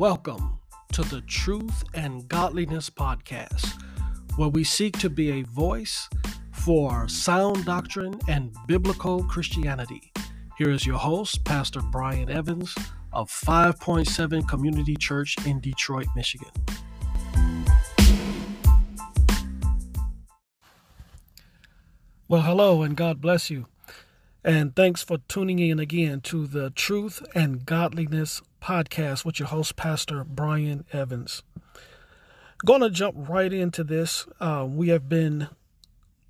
Welcome to the Truth and Godliness Podcast, where we seek to be a voice for sound doctrine and biblical Christianity. Here is your host, Pastor Brian Evans of 5.7 Community Church in Detroit, Michigan. Well, hello and God bless you. And thanks for tuning in again to the Truth and Godliness podcast with your host, Pastor Brian Evans. Going to jump right into this. Uh, we have been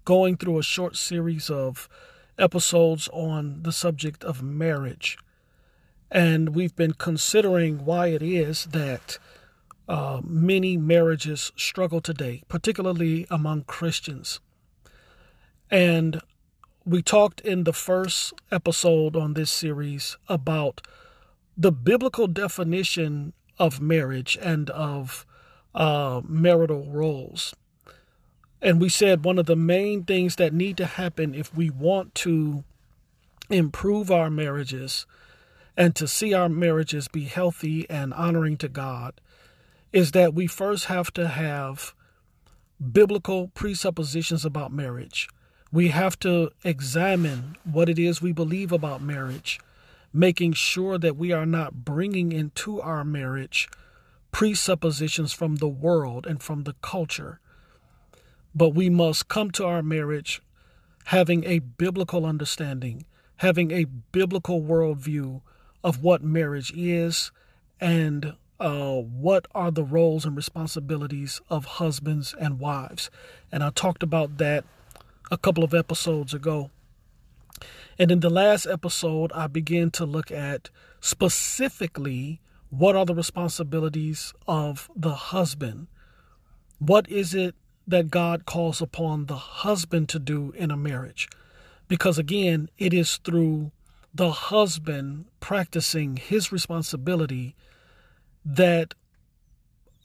going through a short series of episodes on the subject of marriage. And we've been considering why it is that uh, many marriages struggle today, particularly among Christians. And we talked in the first episode on this series about the biblical definition of marriage and of uh, marital roles. And we said one of the main things that need to happen if we want to improve our marriages and to see our marriages be healthy and honoring to God is that we first have to have biblical presuppositions about marriage we have to examine what it is we believe about marriage, making sure that we are not bringing into our marriage presuppositions from the world and from the culture. But we must come to our marriage having a biblical understanding, having a biblical worldview of what marriage is and uh, what are the roles and responsibilities of husbands and wives. And I talked about that a couple of episodes ago. And in the last episode, I began to look at specifically what are the responsibilities of the husband. What is it that God calls upon the husband to do in a marriage? Because again, it is through the husband practicing his responsibility that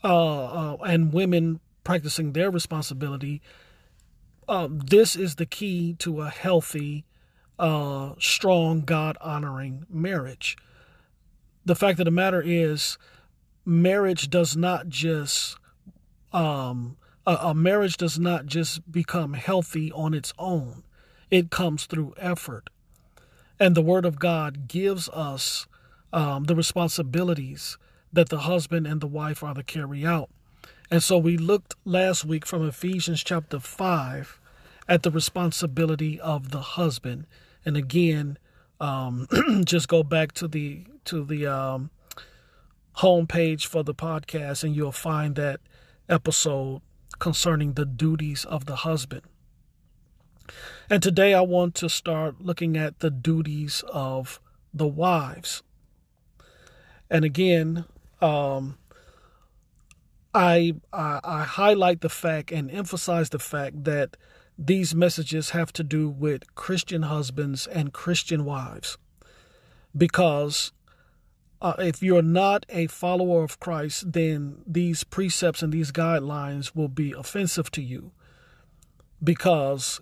uh, uh, and women practicing their responsibility um, this is the key to a healthy, uh, strong, God honoring marriage. The fact of the matter is, marriage does not just um, a, a marriage does not just become healthy on its own. It comes through effort, and the Word of God gives us um, the responsibilities that the husband and the wife are to carry out. And so we looked last week from Ephesians chapter 5 at the responsibility of the husband. And again, um, just go back to the to the um, homepage for the podcast and you'll find that episode concerning the duties of the husband. And today I want to start looking at the duties of the wives. And again, um, I, I, I highlight the fact and emphasize the fact that these messages have to do with Christian husbands and Christian wives. Because uh, if you're not a follower of Christ, then these precepts and these guidelines will be offensive to you. Because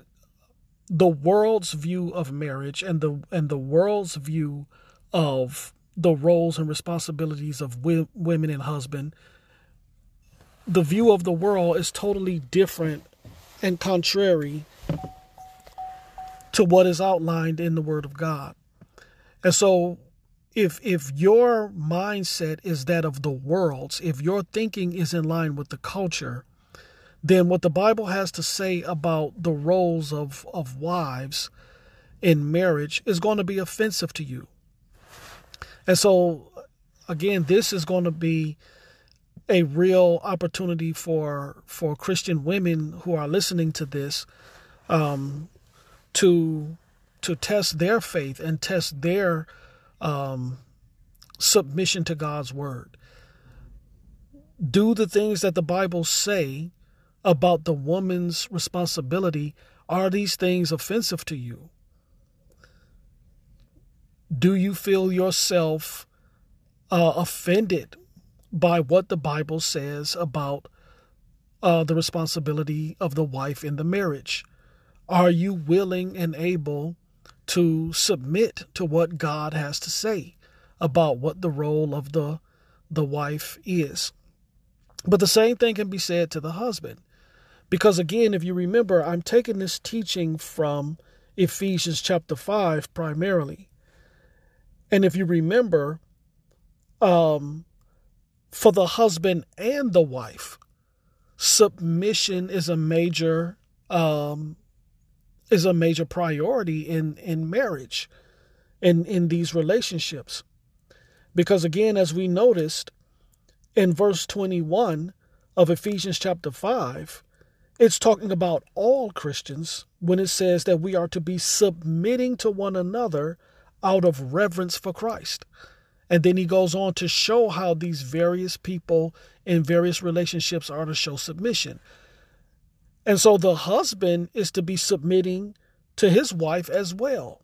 the world's view of marriage and the and the world's view of the roles and responsibilities of women and husband the view of the world is totally different and contrary to what is outlined in the word of God. And so if if your mindset is that of the world's, if your thinking is in line with the culture, then what the Bible has to say about the roles of, of wives in marriage is going to be offensive to you. And so again, this is going to be a real opportunity for for Christian women who are listening to this um, to to test their faith and test their um, submission to God's word. Do the things that the Bible say about the woman's responsibility. Are these things offensive to you? Do you feel yourself uh, offended by what the Bible says about uh, the responsibility of the wife in the marriage. Are you willing and able to submit to what God has to say about what the role of the the wife is. But the same thing can be said to the husband. Because again, if you remember, I'm taking this teaching from Ephesians chapter 5 primarily. And if you remember, um, for the husband and the wife, submission is a major um, is a major priority in in marriage in in these relationships because again as we noticed in verse 21 of Ephesians chapter 5 it's talking about all Christians when it says that we are to be submitting to one another out of reverence for Christ. And then he goes on to show how these various people in various relationships are to show submission. And so the husband is to be submitting to his wife as well.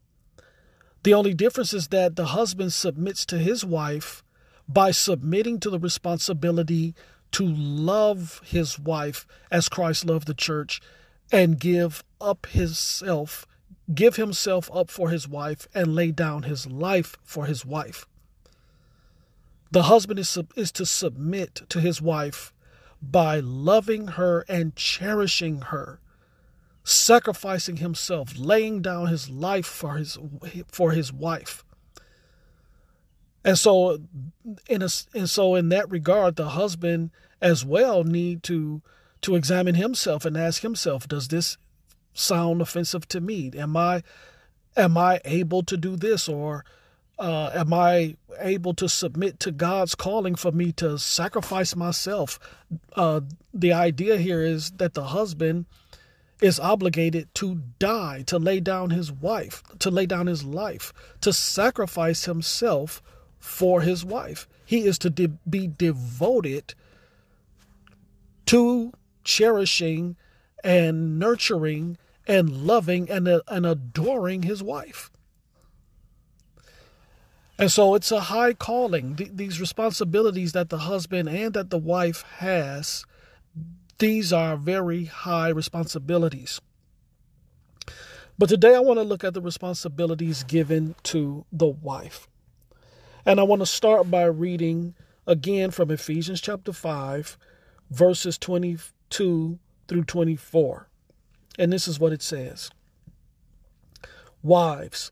The only difference is that the husband submits to his wife by submitting to the responsibility to love his wife as Christ loved the church and give up himself, give himself up for his wife and lay down his life for his wife. The husband is, is to submit to his wife by loving her and cherishing her, sacrificing himself, laying down his life for his for his wife. And so in a, and so in that regard the husband as well need to to examine himself and ask himself does this sound offensive to me am i am i able to do this or uh, am I able to submit to God's calling for me to sacrifice myself? Uh, the idea here is that the husband is obligated to die, to lay down his wife, to lay down his life, to sacrifice himself for his wife. He is to de- be devoted to cherishing and nurturing and loving and, uh, and adoring his wife. And so it's a high calling. Th- these responsibilities that the husband and that the wife has, these are very high responsibilities. But today I want to look at the responsibilities given to the wife. And I want to start by reading again from Ephesians chapter 5, verses 22 through 24. And this is what it says Wives,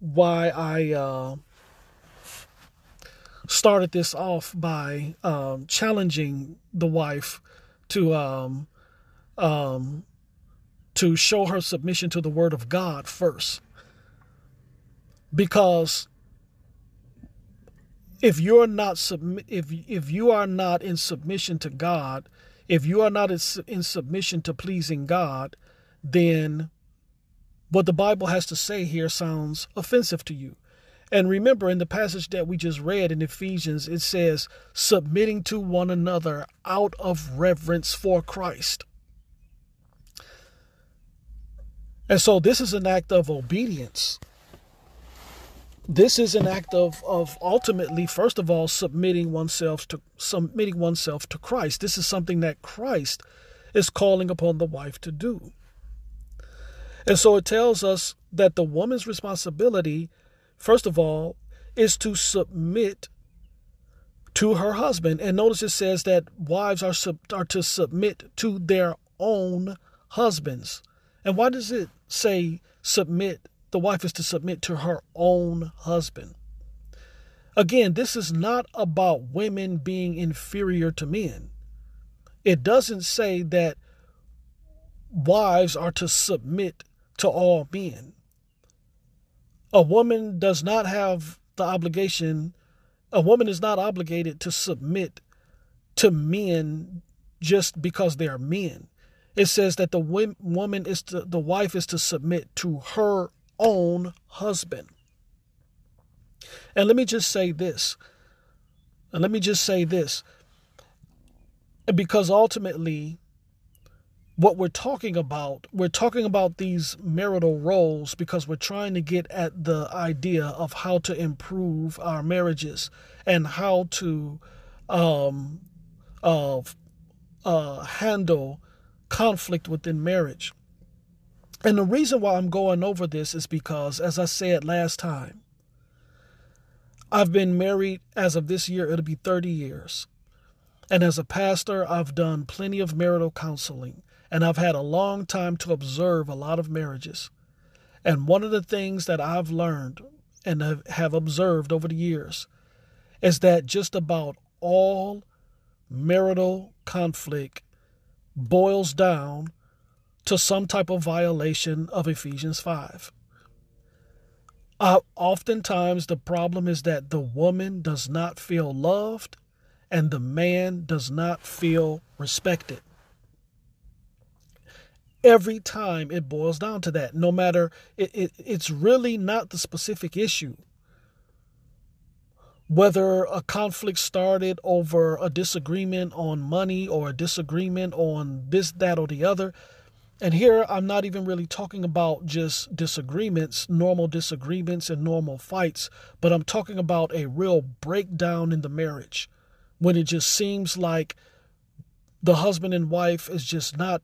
why I uh, started this off by um, challenging the wife to um, um, to show her submission to the word of God first, because if you're not if if you are not in submission to God, if you are not in submission to pleasing God, then what the Bible has to say here sounds offensive to you. And remember, in the passage that we just read in Ephesians, it says, submitting to one another out of reverence for Christ. And so this is an act of obedience. This is an act of, of ultimately, first of all, submitting oneself to submitting oneself to Christ. This is something that Christ is calling upon the wife to do. And so it tells us that the woman's responsibility, first of all, is to submit to her husband. And notice it says that wives are, sub, are to submit to their own husbands. And why does it say submit? The wife is to submit to her own husband. Again, this is not about women being inferior to men. It doesn't say that wives are to submit to all men. A woman does not have the obligation, a woman is not obligated to submit to men just because they are men. It says that the woman is to, the wife is to submit to her own husband. And let me just say this And let me just say this because ultimately, what we're talking about, we're talking about these marital roles because we're trying to get at the idea of how to improve our marriages and how to um, uh, uh, handle conflict within marriage. And the reason why I'm going over this is because, as I said last time, I've been married as of this year, it'll be 30 years. And as a pastor, I've done plenty of marital counseling and I've had a long time to observe a lot of marriages. And one of the things that I've learned and have observed over the years is that just about all marital conflict boils down to some type of violation of Ephesians 5. Uh, oftentimes, the problem is that the woman does not feel loved and the man does not feel respected every time it boils down to that no matter it, it, it's really not the specific issue. Whether a conflict started over a disagreement on money or a disagreement on this that or the other. And here i'm not even really talking about just disagreements normal disagreements and normal fights but i'm talking about a real breakdown in the marriage. When it just seems like the husband and wife is just not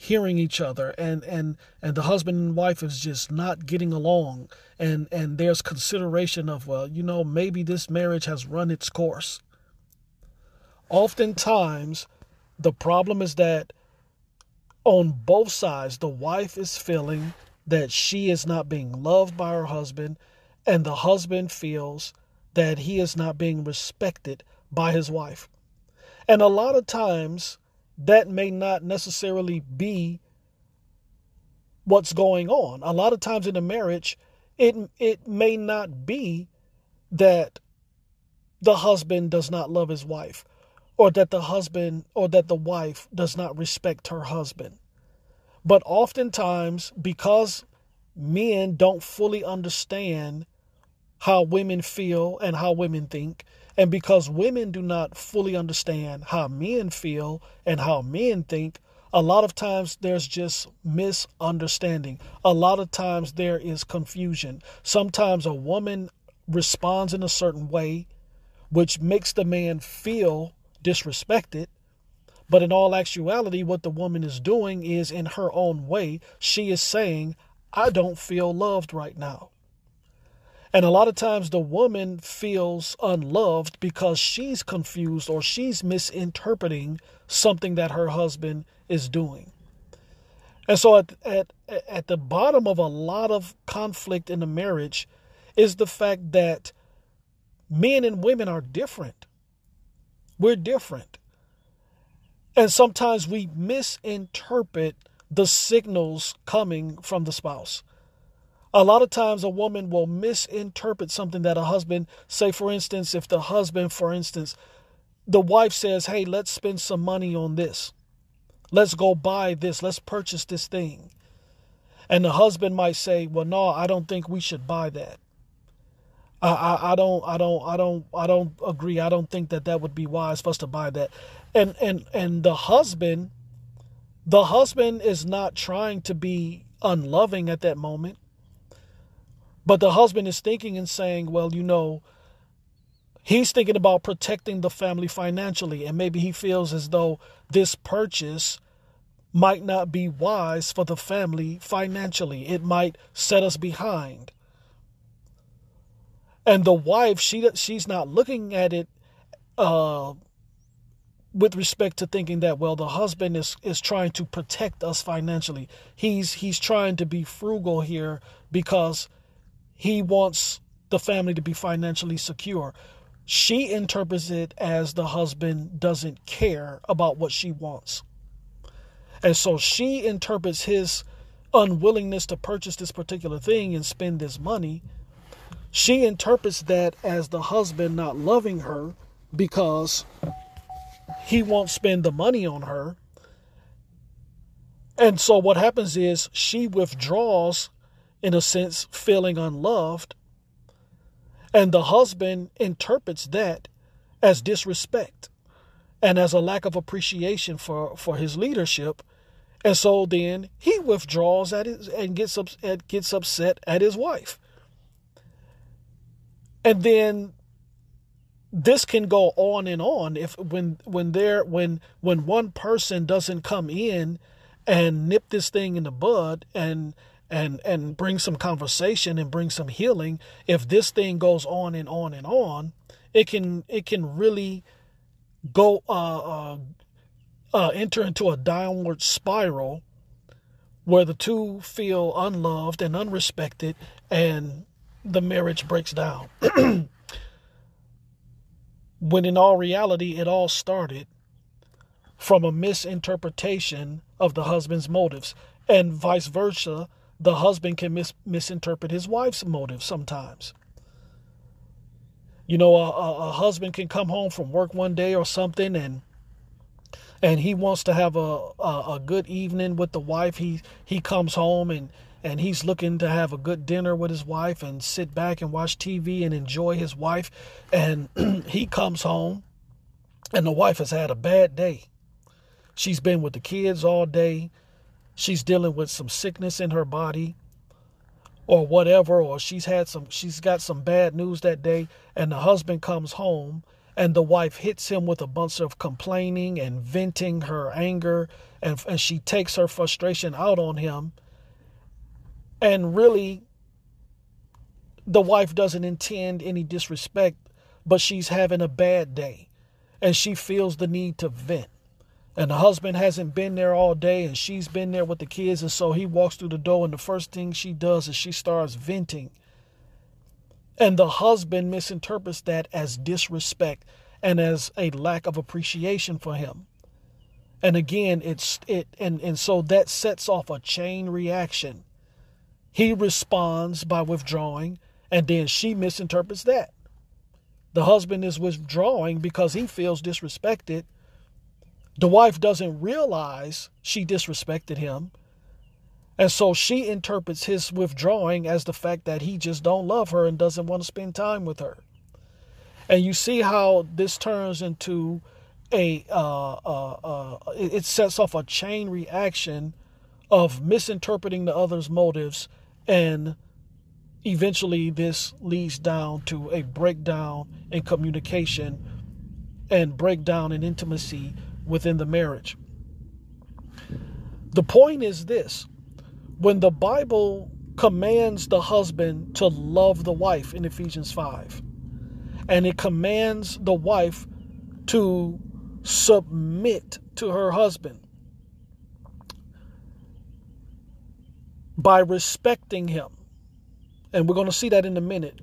hearing each other and and and the husband and wife is just not getting along. And and there's consideration of well you know maybe this marriage has run its course. Oftentimes the problem is that on both sides the wife is feeling that she is not being loved by her husband and the husband feels that he is not being respected by his wife. And a lot of times that may not necessarily be what's going on. A lot of times in a marriage, it it may not be that the husband does not love his wife or that the husband or that the wife does not respect her husband. But oftentimes because men don't fully understand how women feel and how women think, and because women do not fully understand how men feel and how men think, a lot of times there's just misunderstanding. A lot of times there is confusion. Sometimes a woman responds in a certain way, which makes the man feel disrespected. But in all actuality, what the woman is doing is in her own way, she is saying, I don't feel loved right now. And a lot of times the woman feels unloved because she's confused or she's misinterpreting something that her husband is doing. And so at, at, at the bottom of a lot of conflict in the marriage is the fact that men and women are different. We're different. And sometimes we misinterpret the signals coming from the spouse. A lot of times a woman will misinterpret something that a husband, say for instance, if the husband, for instance, the wife says, Hey, let's spend some money on this. Let's go buy this. Let's purchase this thing. And the husband might say, Well, no, I don't think we should buy that. I, I, I don't I don't I don't I don't agree. I don't think that that would be wise for us to buy that. And and and the husband, the husband is not trying to be unloving at that moment. But the husband is thinking and saying, well, you know, he's thinking about protecting the family financially. And maybe he feels as though this purchase might not be wise for the family financially. It might set us behind. And the wife, she she's not looking at it uh, with respect to thinking that well the husband is is trying to protect us financially. He's he's trying to be frugal here because he wants the family to be financially secure. She interprets it as the husband doesn't care about what she wants. And so she interprets his unwillingness to purchase this particular thing and spend this money. She interprets that as the husband not loving her because he won't spend the money on her. And so what happens is she withdraws in a sense, feeling unloved. And the husband interprets that as disrespect and as a lack of appreciation for, for his leadership. And so then he withdraws at his, and gets up, gets upset at his wife. And then this can go on and on if when when there when when one person doesn't come in and nip this thing in the bud and and and bring some conversation and bring some healing if this thing goes on and on and on it can it can really go uh, uh, uh, enter into a downward spiral where the two feel unloved and unrespected and the marriage breaks down. When in all reality it all started from a misinterpretation of the husband's motives and vice versa the husband can mis- misinterpret his wife's motives sometimes. You know a, a, a, husband can come home from work one day or something and and he wants to have a, a, a good evening with the wife. He he comes home and and he's looking to have a good dinner with his wife and sit back and watch TV and enjoy his wife. And he comes home and the wife has had a bad day. She's been with the kids all day she's dealing with some sickness in her body or whatever or she's had some she's got some bad news that day and the husband comes home and the wife hits him with a bunch of complaining and venting her anger and, and she takes her frustration out on him. And really the wife doesn't intend any disrespect but she's having a bad day and she feels the need to vent and the husband hasn't been there all day and she's been there with the kids and so he walks through the door and the first thing she does is she starts venting. And the husband misinterprets that as disrespect and as a lack of appreciation for him. And again it's it and and so that sets off a chain reaction. He responds by withdrawing and then she misinterprets that. The husband is withdrawing because he feels disrespected the wife doesn't realize she disrespected him. And so she interprets his withdrawing as the fact that he just don't love her and doesn't want to spend time with her. And you see how this turns into a uh, uh, uh, it sets off a chain reaction of misinterpreting the other's motives and eventually this leads down to a breakdown in communication and breakdown in intimacy within the marriage. The point is this when the Bible commands the husband to love the wife in Ephesians 5, and it commands the wife to submit to her husband by respecting him. And we're going to see that in a minute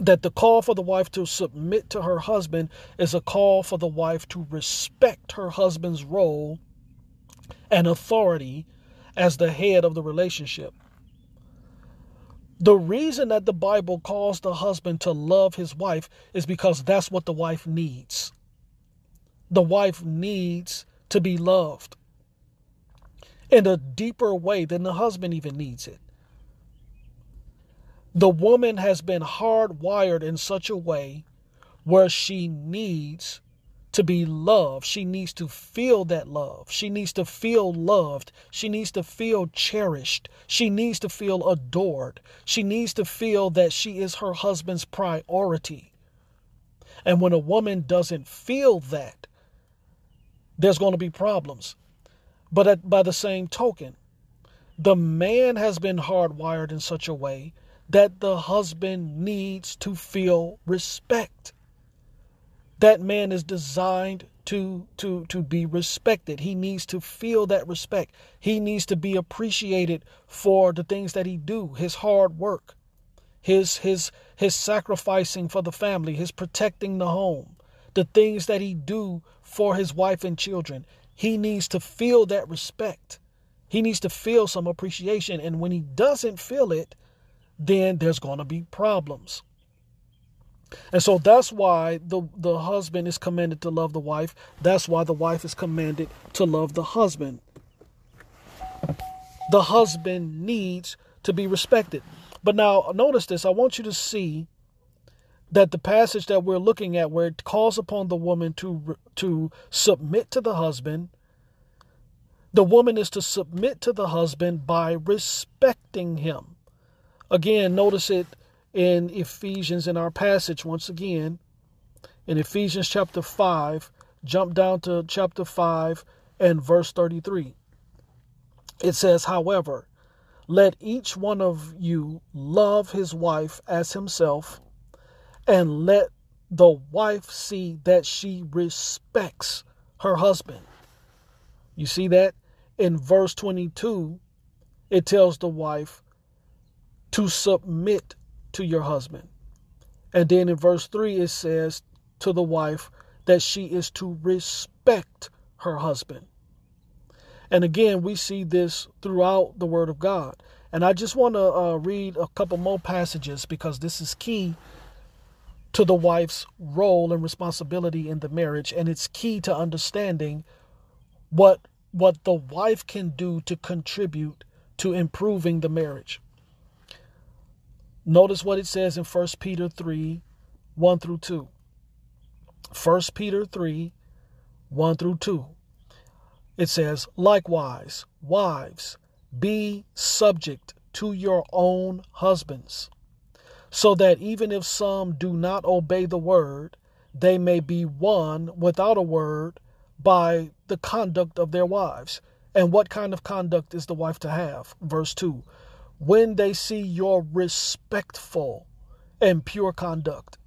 that the call for the wife to submit to her husband is a call for the wife to respect her husband's role and authority as the head of the relationship. The reason that the Bible calls the husband to love his wife is because that's what the wife needs. The wife needs to be loved in a deeper way than the husband even needs it. The woman has been hardwired in such a way where she needs to be loved. She needs to feel that love. She needs to feel loved. She needs to feel cherished. She needs to feel adored. She needs to feel that she is her husband's priority. And when a woman doesn't feel that, there's going to be problems. But at, by the same token, the man has been hardwired in such a way that the husband needs to feel respect. That man is designed to to to be respected. He needs to feel that respect. He needs to be appreciated for the things that he do, his hard work, his his his sacrificing for the family, his protecting the home, the things that he do for his wife and children. He needs to feel that respect. He needs to feel some appreciation and when he doesn't feel it, then there's going to be problems. And so that's why the, the husband is commanded to love the wife. That's why the wife is commanded to love the husband. The husband needs to be respected. But now, notice this. I want you to see that the passage that we're looking at where it calls upon the woman to to submit to the husband the woman is to submit to the husband by respecting him again notice it in Ephesians in our passage once again in Ephesians chapter 5 jump down to chapter 5 and verse 33 it says however let each one of you love his wife as himself and let the wife see that she respects her husband. You see that? In verse 22, it tells the wife to submit to your husband. And then in verse 3, it says to the wife that she is to respect her husband. And again, we see this throughout the Word of God. And I just want to uh, read a couple more passages because this is key to the wife's role and responsibility in the marriage and it's key to understanding what what the wife can do to contribute to improving the marriage. Notice what it says in 1 Peter 3 1 through 2. 1 Peter 3 1 through 2. It says, Likewise, wives, be subject to your own husbands so that even if some do not obey the word, they may be won without a word by the conduct of their wives. And what kind of conduct is the wife to have? Verse 2 When they see your respectful and pure conduct.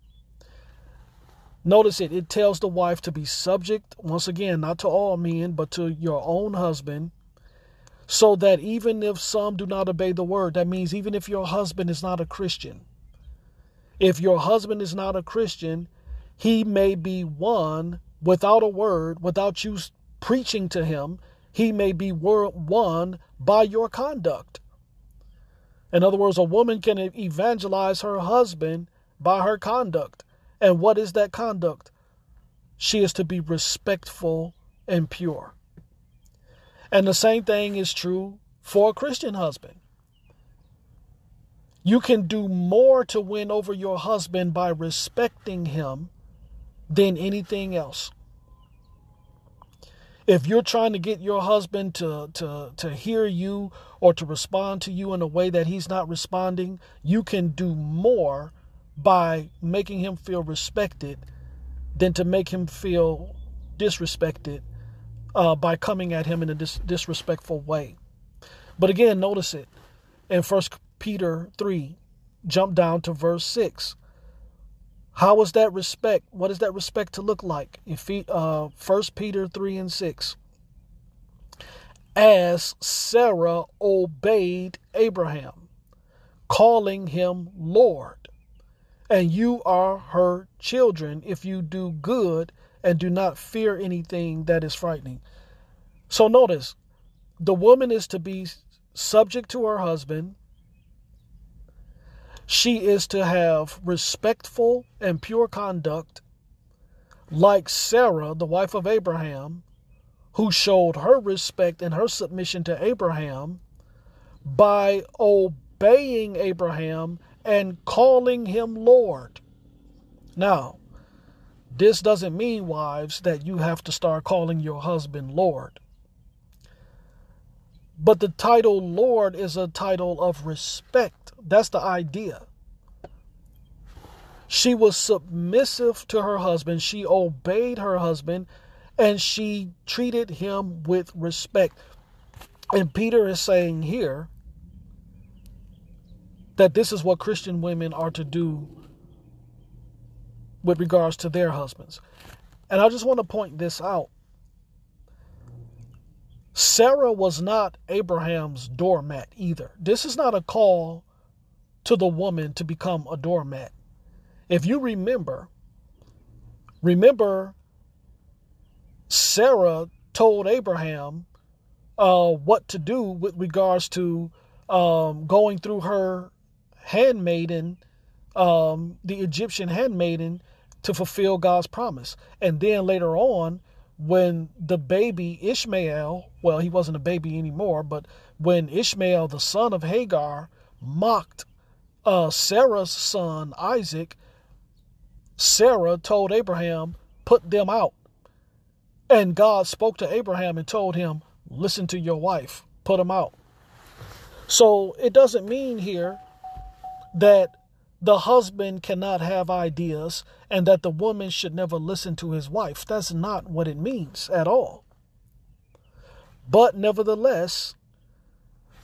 Notice it, it tells the wife to be subject, once again, not to all men, but to your own husband, so that even if some do not obey the word, that means even if your husband is not a Christian, if your husband is not a Christian, he may be won without a word, without you preaching to him. He may be won by your conduct. In other words, a woman can evangelize her husband by her conduct. And what is that conduct? She is to be respectful and pure. And the same thing is true for a Christian husband. You can do more to win over your husband by respecting him than anything else. If you're trying to get your husband to, to, to hear you or to respond to you in a way that he's not responding, you can do more by making him feel respected than to make him feel disrespected uh, by coming at him in a dis- disrespectful way. But again, notice it in First Peter 3, jump down to verse 6. How is that respect? What is that respect to look like? If uh, 1 Peter 3 and 6. As Sarah obeyed Abraham, calling him Lord, and you are her children if you do good and do not fear anything that is frightening. So notice, the woman is to be subject to her husband she is to have respectful and pure conduct, like Sarah, the wife of Abraham, who showed her respect and her submission to Abraham by obeying Abraham and calling him Lord. Now, this doesn't mean, wives, that you have to start calling your husband Lord. But the title Lord is a title of respect. That's the idea. She was submissive to her husband. She obeyed her husband and she treated him with respect. And Peter is saying here that this is what Christian women are to do with regards to their husbands. And I just want to point this out. Sarah was not Abraham's doormat either. This is not a call to the woman to become a doormat. If you remember, remember Sarah told Abraham uh, what to do with regards to um, going through her handmaiden, um, the Egyptian handmaiden, to fulfill God's promise. And then later on, when the baby Ishmael, well, he wasn't a baby anymore, but when Ishmael, the son of Hagar, mocked uh, Sarah's son Isaac, Sarah told Abraham, Put them out. And God spoke to Abraham and told him, Listen to your wife, put them out. So it doesn't mean here that the husband cannot have ideas and that the woman should never listen to his wife. That's not what it means at all. But nevertheless,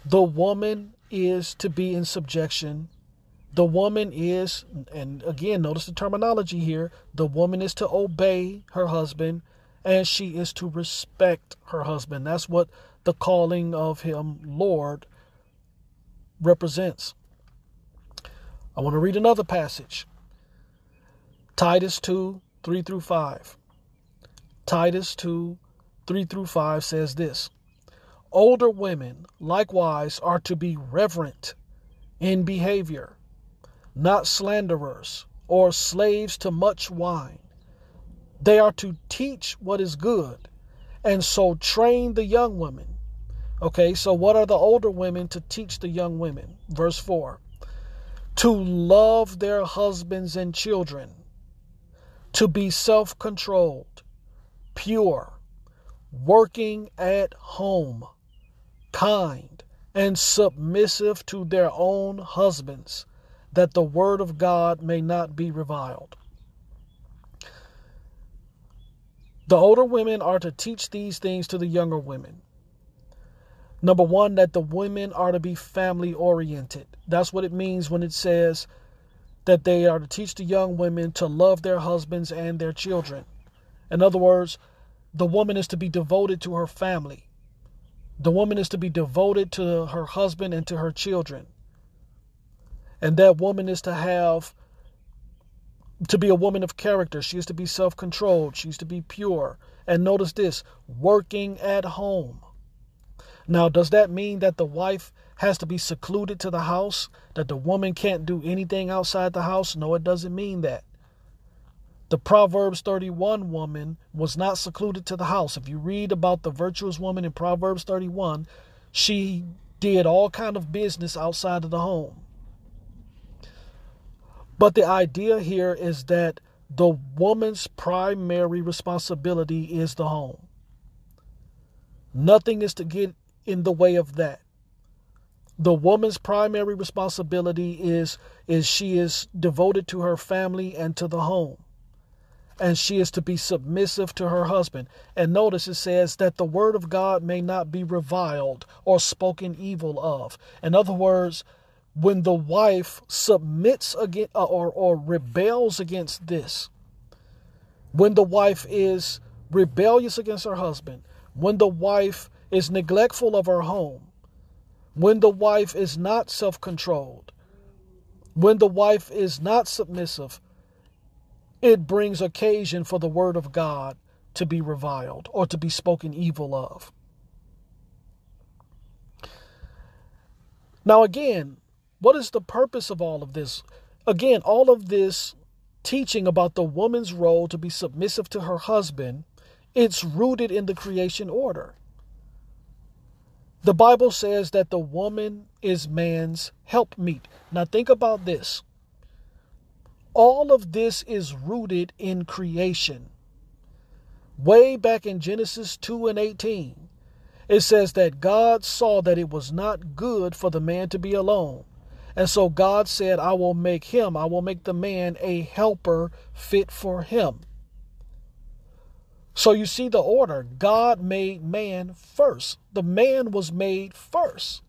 the woman is to be in subjection. The woman is, and again, notice the terminology here the woman is to obey her husband and she is to respect her husband. That's what the calling of him Lord represents. I want to read another passage Titus 2 3 through 5. Titus 2 3 through 5 says this Older women likewise are to be reverent in behavior, not slanderers or slaves to much wine. They are to teach what is good and so train the young women. Okay, so what are the older women to teach the young women? Verse 4 To love their husbands and children, to be self controlled, pure, working at home kind, and submissive to their own husbands, that the word of God may not be reviled. The older women are to teach these things to the younger women. Number one, that the women are to be family oriented. That's what it means when it says that they are to teach the young women to love their husbands and their children. In other words, the woman is to be devoted to her family. The woman is to be devoted to her husband and to her children. And that woman is to have, to be a woman of character. She is to be self controlled. She is to be pure. And notice this working at home. Now, does that mean that the wife has to be secluded to the house? That the woman can't do anything outside the house? No, it doesn't mean that. The Proverbs 31 woman was not secluded to the house. If you read about the virtuous woman in Proverbs 31, she did all kind of business outside of the home. But the idea here is that the woman's primary responsibility is the home. Nothing is to get in the way of that. The woman's primary responsibility is is she is devoted to her family and to the home and she is to be submissive to her husband. And notice it says that the word of God may not be reviled or spoken evil of. In other words, when the wife submits against uh, or, or rebels against this, when the wife is rebellious against her husband, when the wife is neglectful of her home, when the wife is not self controlled, when the wife is not submissive, it brings occasion for the word of God to be reviled or to be spoken evil of. Now, again, what is the purpose of all of this? Again, all of this teaching about the woman's role to be submissive to her husband, it's rooted in the creation order. The Bible says that the woman is man's helpmeet. Now, think about this. All of this is rooted in creation. Way back in Genesis 2 and 18, it says that God saw that it was not good for the man to be alone. And so God said, I will make him, I will make the man a helper fit for him. So you see the order. God made man first. The man was made first.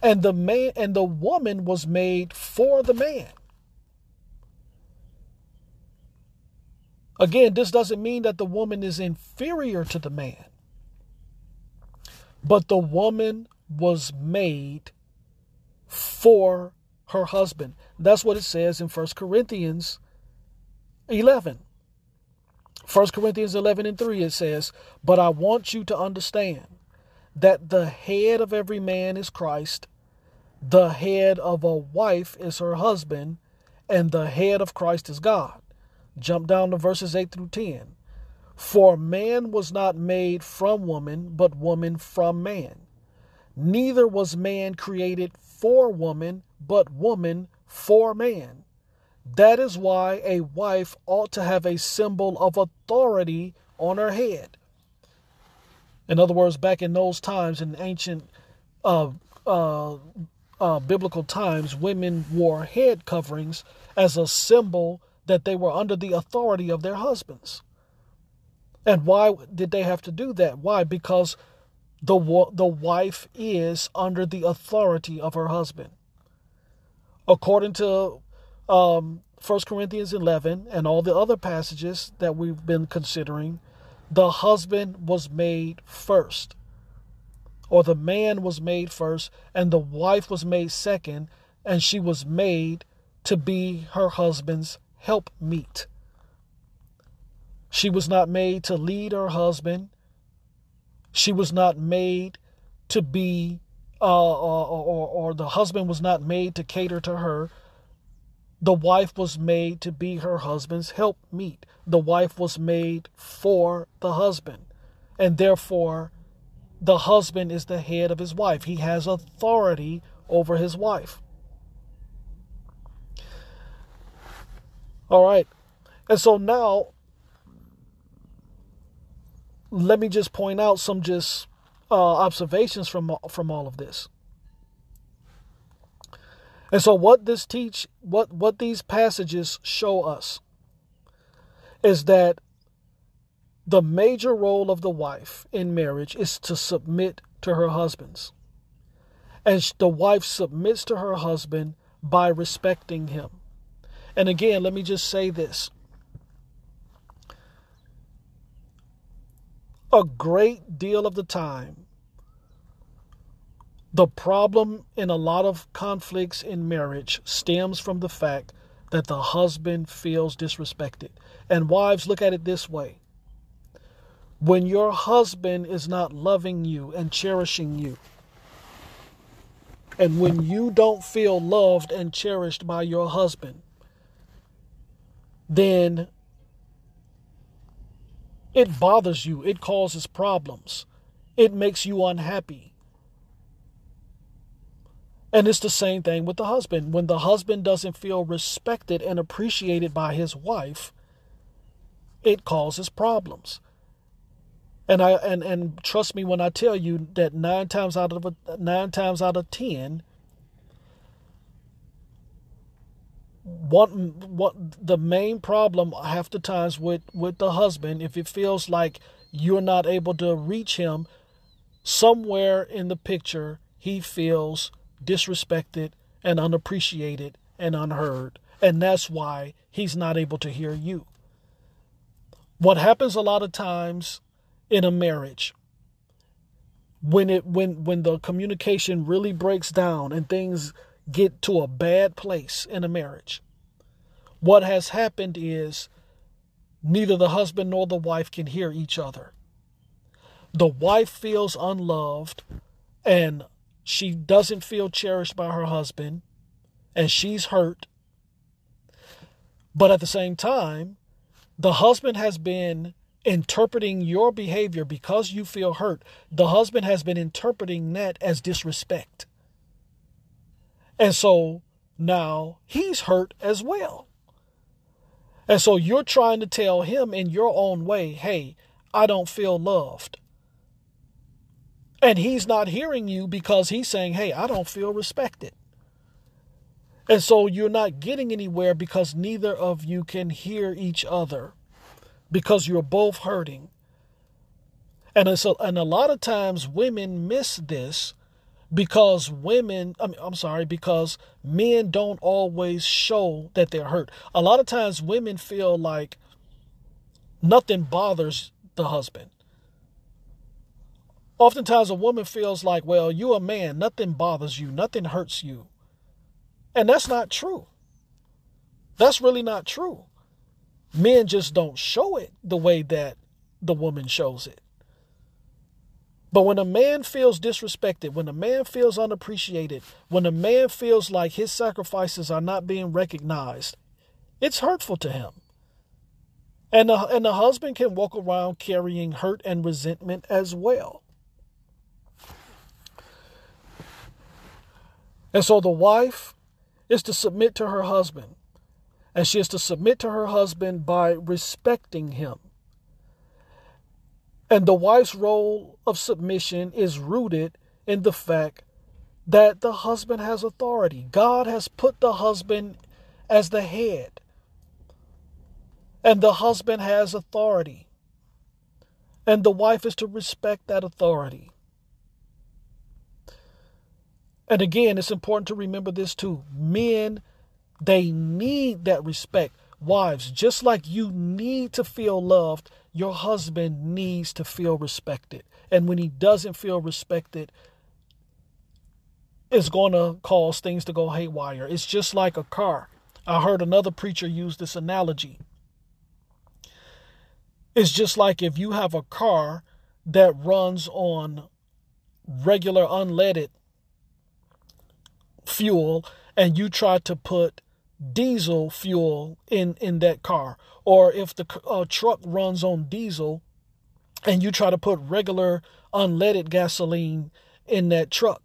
And the man and the woman was made for the man. Again, this doesn't mean that the woman is inferior to the man, but the woman was made for her husband. That's what it says in 1 Corinthians 11. 1 Corinthians 11 and 3, it says, But I want you to understand that the head of every man is Christ, the head of a wife is her husband, and the head of Christ is God. Jump down to verses 8 through 10. For man was not made from woman, but woman from man. Neither was man created for woman, but woman for man. That is why a wife ought to have a symbol of authority on her head. In other words, back in those times, in ancient uh, uh, uh, biblical times, women wore head coverings as a symbol that they were under the authority of their husbands. And why did they have to do that? Why? Because the the wife is under the authority of her husband. According to um, 1 Corinthians 11 and all the other passages that we've been considering, the husband was made first, or the man was made first, and the wife was made second, and she was made to be her husband's helpmeet. She was not made to lead her husband. She was not made to be, uh, or, or, or the husband was not made to cater to her. The wife was made to be her husband's helpmeet. The wife was made for the husband. And therefore, the husband is the head of his wife. He has authority over his wife. All right. And so now let me just point out some just uh, observations from from all of this. And so what this teach what what these passages show us is that the major role of the wife in marriage is to submit to her husbands. And the wife submits to her husband by respecting him. And again, let me just say this a great deal of the time, the problem in a lot of conflicts in marriage stems from the fact that the husband feels disrespected. And wives, look at it this way when your husband is not loving you and cherishing you, and when you don't feel loved and cherished by your husband, then it bothers you, it causes problems, it makes you unhappy. And it's the same thing with the husband. When the husband doesn't feel respected and appreciated by his wife, it causes problems. And I and, and trust me when I tell you that nine times out of nine times out of ten, what what the main problem half the times with with the husband if it feels like you're not able to reach him somewhere in the picture he feels disrespected and unappreciated and unheard. And that's why he's not able to hear you. What happens a lot of times in a marriage when it when when the communication really breaks down and things get to a bad place in a marriage. What has happened is neither the husband nor the wife can hear each other. The wife feels unloved and she doesn't feel cherished by her husband and she's hurt. But at the same time, the husband has been interpreting your behavior because you feel hurt. The husband has been interpreting that as disrespect. And so now he's hurt as well. And so you're trying to tell him in your own way, hey, I don't feel loved. And he's not hearing you because he's saying, hey, I don't feel respected. And so you're not getting anywhere because neither of you can hear each other because you're both hurting. And, a, and a lot of times women miss this because women I mean, I'm sorry because men don't always show that they're hurt. A lot of times women feel like nothing bothers the husband. Oftentimes a woman feels like, well, you're a man, nothing bothers you, nothing hurts you. And that's not true. That's really not true. Men just don't show it the way that the woman shows it. But when a man feels disrespected, when a man feels unappreciated, when a man feels like his sacrifices are not being recognized, it's hurtful to him. And the, and the husband can walk around carrying hurt and resentment as well. And so the wife is to submit to her husband. And she is to submit to her husband by respecting him. And the wife's role of submission is rooted in the fact that the husband has authority. God has put the husband as the head, and the husband has authority. And the wife is to respect that authority. And again, it's important to remember this too. Men, they need that respect. Wives, just like you need to feel loved, your husband needs to feel respected. And when he doesn't feel respected, it's going to cause things to go haywire. It's just like a car. I heard another preacher use this analogy. It's just like if you have a car that runs on regular unleaded fuel and you try to put diesel fuel in in that car. Or if the uh, truck runs on diesel and you try to put regular unleaded gasoline in that truck.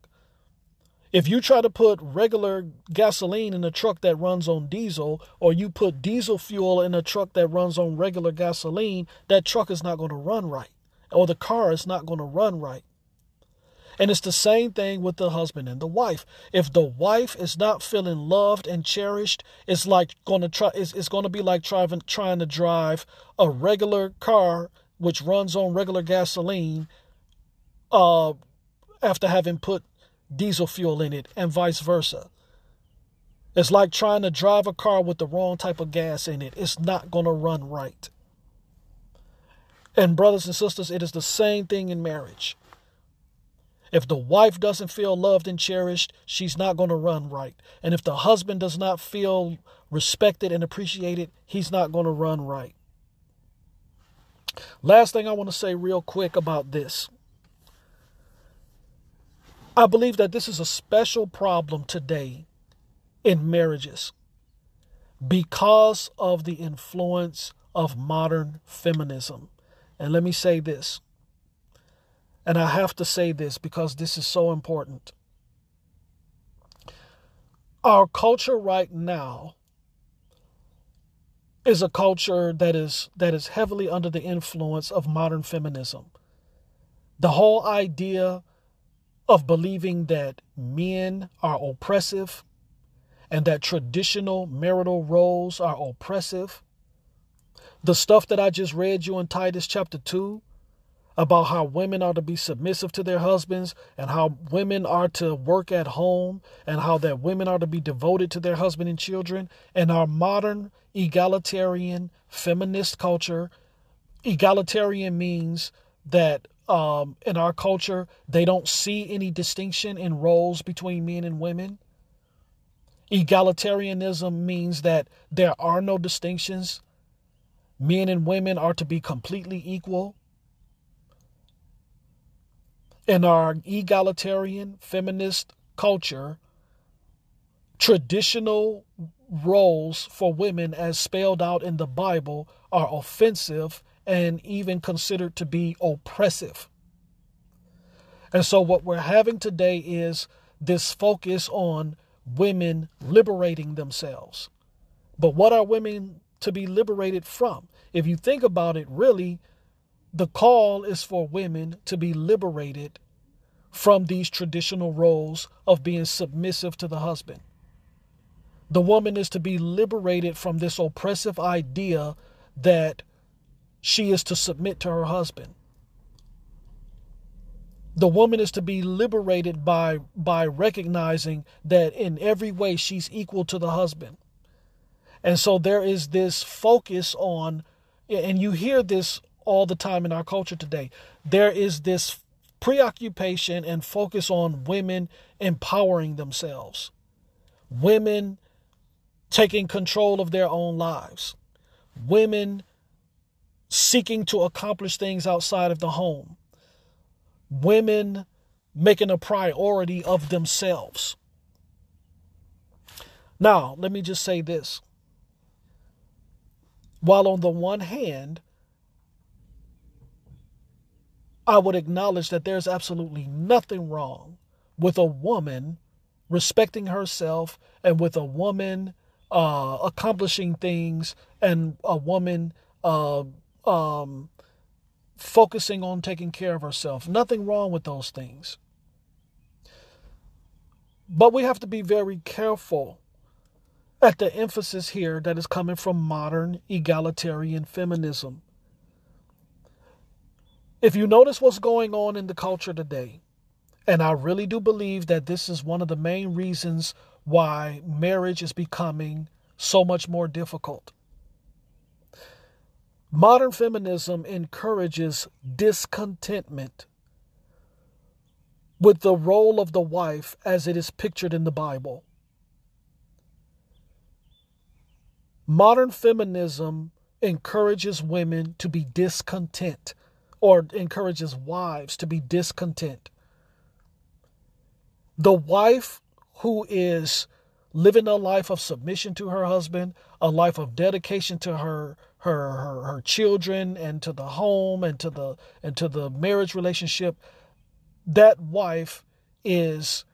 If you try to put regular gasoline in a truck that runs on diesel or you put diesel fuel in a truck that runs on regular gasoline that truck is not going to run right or the car is not going to run right and it's the same thing with the husband and the wife. If the wife is not feeling loved and cherished, it's like going to try. It's, it's going to be like trying trying to drive a regular car which runs on regular gasoline, uh, after having put diesel fuel in it, and vice versa. It's like trying to drive a car with the wrong type of gas in it. It's not going to run right. And, brothers and sisters, it is the same thing in marriage. If the wife doesn't feel loved and cherished, she's not going to run right. And if the husband does not feel respected and appreciated, he's not going to run right. Last thing I want to say, real quick, about this. I believe that this is a special problem today in marriages because of the influence of modern feminism. And let me say this and I have to say this because this is so important. Our culture right now is a culture that is that is heavily under the influence of modern feminism. The whole idea of believing that men are oppressive and that traditional marital roles are oppressive. The stuff that I just read you in Titus chapter 2 about how women are to be submissive to their husbands and how women are to work at home and how that women are to be devoted to their husband and children. And our modern egalitarian feminist culture egalitarian means that um, in our culture they don't see any distinction in roles between men and women. Egalitarianism means that there are no distinctions. Men and women are to be completely equal in our egalitarian feminist culture, traditional roles for women as spelled out in the Bible are offensive and even considered to be oppressive. And so, what we're having today is this focus on women liberating themselves. But what are women to be liberated from? If you think about it, really, the call is for women to be liberated from these traditional roles of being submissive to the husband. The woman is to be liberated from this oppressive idea that she is to submit to her husband. The woman is to be liberated by by recognizing that in every way she's equal to the husband. And so there is this focus on and you hear this all the time in our culture today. There is this preoccupation and focus on women empowering themselves, women taking control of their own lives, women seeking to accomplish things outside of the home, women making a priority of themselves. Now, let me just say this. While on the one hand, I would acknowledge that there's absolutely nothing wrong with a woman respecting herself and with a woman uh, accomplishing things and a woman uh, um, focusing on taking care of herself. Nothing wrong with those things. But we have to be very careful at the emphasis here that is coming from modern egalitarian feminism. If you notice what's going on in the culture today, and I really do believe that this is one of the main reasons why marriage is becoming so much more difficult. Modern feminism encourages discontentment with the role of the wife as it is pictured in the Bible. Modern feminism encourages women to be discontent or encourages wives to be discontent. The wife who is living a life of submission to her husband, a life of dedication to her her her, her children and to the home and to the and to the marriage relationship, that wife is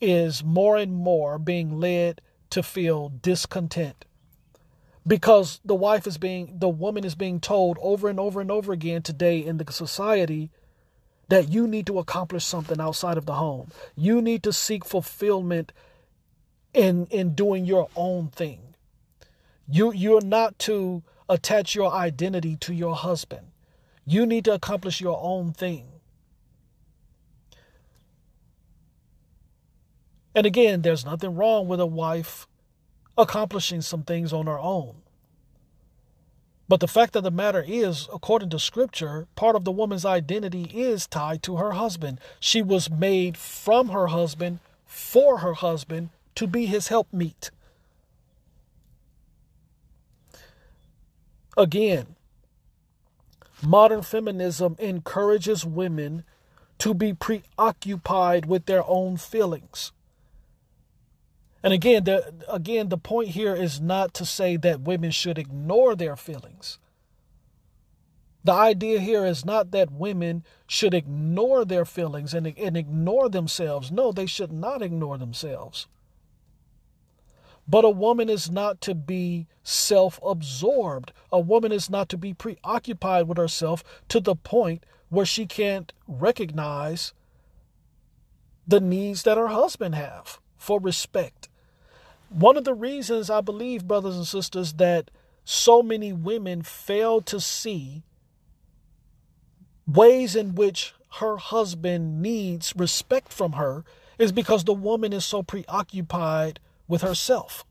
is more and more being led to feel discontent because the wife is being the woman is being told over and over and over again today in the society that you need to accomplish something outside of the home. You need to seek fulfillment in in doing your own thing. You you're not to attach your identity to your husband. You need to accomplish your own thing. And again there's nothing wrong with a wife accomplishing some things on her own. But the fact of the matter is, according to scripture, part of the woman's identity is tied to her husband. She was made from her husband, for her husband, to be his helpmeet. Again, modern feminism encourages women to be preoccupied with their own feelings. And again, the again the point here is not to say that women should ignore their feelings. The idea here is not that women should ignore their feelings and, and ignore themselves. No, they should not ignore themselves. But a woman is not to be self absorbed. A woman is not to be preoccupied with herself to the point where she can't recognize the needs that her husband have for respect one of the reasons I believe, brothers and sisters, that so many women fail to see ways in which her husband needs respect from her is because the woman is so preoccupied with herself.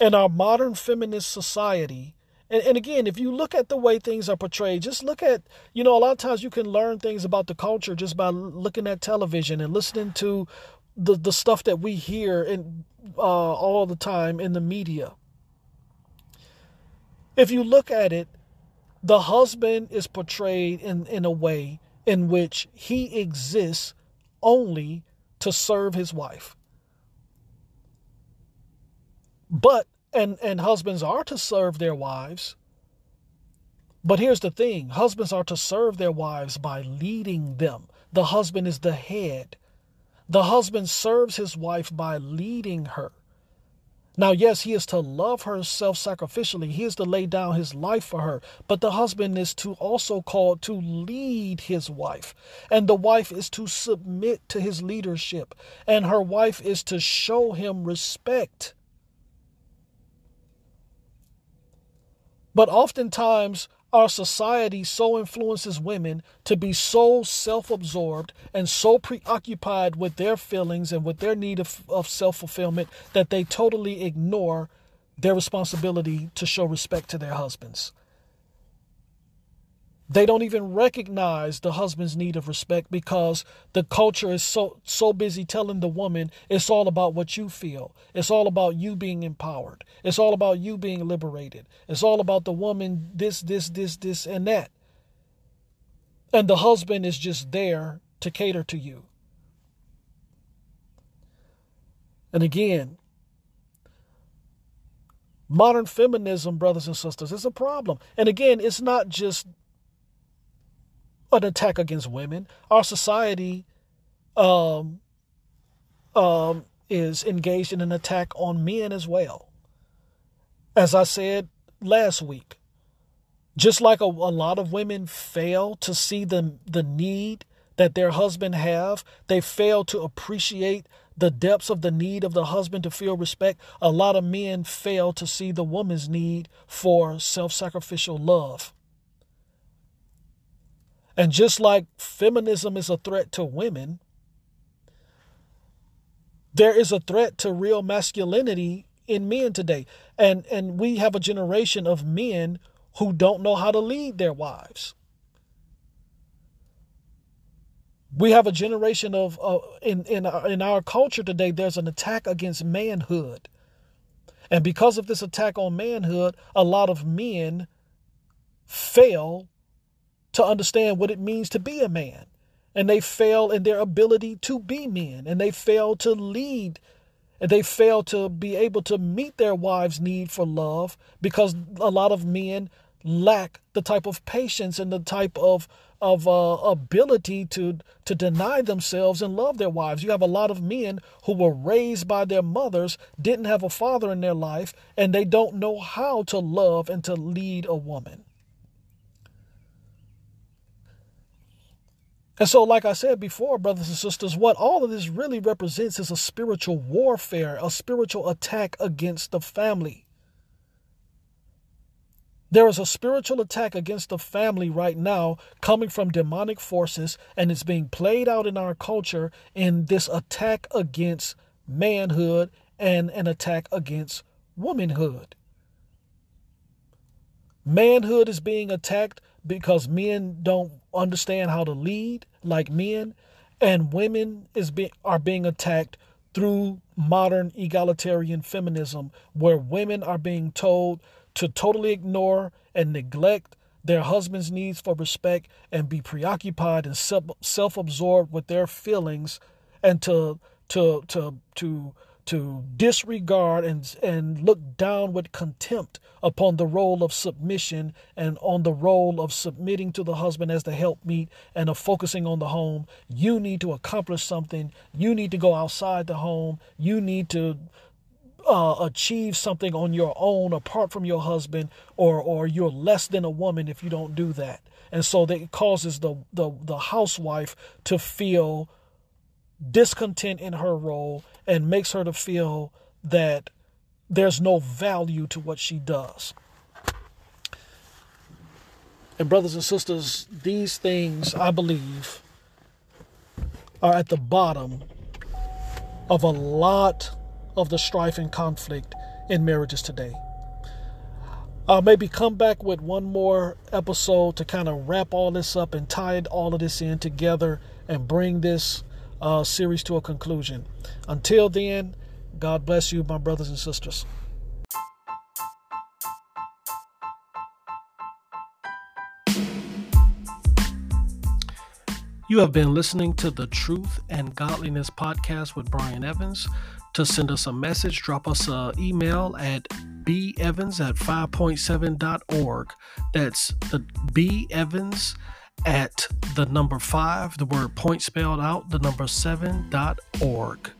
In our modern feminist society, and, and again, if you look at the way things are portrayed, just look at, you know, a lot of times you can learn things about the culture just by looking at television and listening to the the stuff that we hear in uh, all the time in the media. If you look at it, the husband is portrayed in, in a way in which he exists only to serve his wife. But and and husbands are to serve their wives. But here's the thing, husbands are to serve their wives by leading them. The husband is the head. The husband serves his wife by leading her. Now, yes, he is to love her self sacrificially. He is to lay down his life for her. But the husband is to also called to lead his wife. And the wife is to submit to his leadership. And her wife is to show him respect. But oftentimes, our society so influences women to be so self absorbed and so preoccupied with their feelings and with their need of, of self fulfillment that they totally ignore their responsibility to show respect to their husbands. They don't even recognize the husband's need of respect because the culture is so so busy telling the woman it's all about what you feel. It's all about you being empowered. It's all about you being liberated. It's all about the woman this this this this and that. And the husband is just there to cater to you. And again, modern feminism, brothers and sisters, is a problem. And again, it's not just an attack against women. Our society um, um, is engaged in an attack on men as well. As I said last week, just like a, a lot of women fail to see the, the need that their husband have, they fail to appreciate the depths of the need of the husband to feel respect. A lot of men fail to see the woman's need for self-sacrificial love. And just like feminism is a threat to women, there is a threat to real masculinity in men today. And and we have a generation of men who don't know how to lead their wives. We have a generation of uh, in in our, in our culture today there's an attack against manhood. And because of this attack on manhood, a lot of men fail to understand what it means to be a man. And they fail in their ability to be men. And they fail to lead. And they fail to be able to meet their wives' need for love because a lot of men lack the type of patience and the type of of uh, ability to to deny themselves and love their wives. You have a lot of men who were raised by their mothers, didn't have a father in their life, and they don't know how to love and to lead a woman. And so, like I said before, brothers and sisters, what all of this really represents is a spiritual warfare, a spiritual attack against the family. There is a spiritual attack against the family right now coming from demonic forces, and it's being played out in our culture in this attack against manhood and an attack against womanhood. Manhood is being attacked because men don't understand how to lead like men, and women is be, are being attacked through modern egalitarian feminism, where women are being told to totally ignore and neglect their husband's needs for respect and be preoccupied and self-absorbed with their feelings and to to to to to disregard and, and look down with contempt upon the role of submission and on the role of submitting to the husband as the helpmeet and of focusing on the home. You need to accomplish something. You need to go outside the home. You need to uh, achieve something on your own apart from your husband or or you're less than a woman if you don't do that and so that causes the the, the housewife to feel discontent in her role and makes her to feel that there's no value to what she does. And, brothers and sisters, these things, I believe, are at the bottom of a lot of the strife and conflict in marriages today. I'll maybe come back with one more episode to kind of wrap all this up and tie all of this in together and bring this uh, series to a conclusion. Until then, God bless you, my brothers and sisters. You have been listening to the Truth and Godliness podcast with Brian Evans. To send us a message, drop us an email at bevans at 5.7.org. That's the B Evans at the number five, the word point spelled out, the number seven dot org.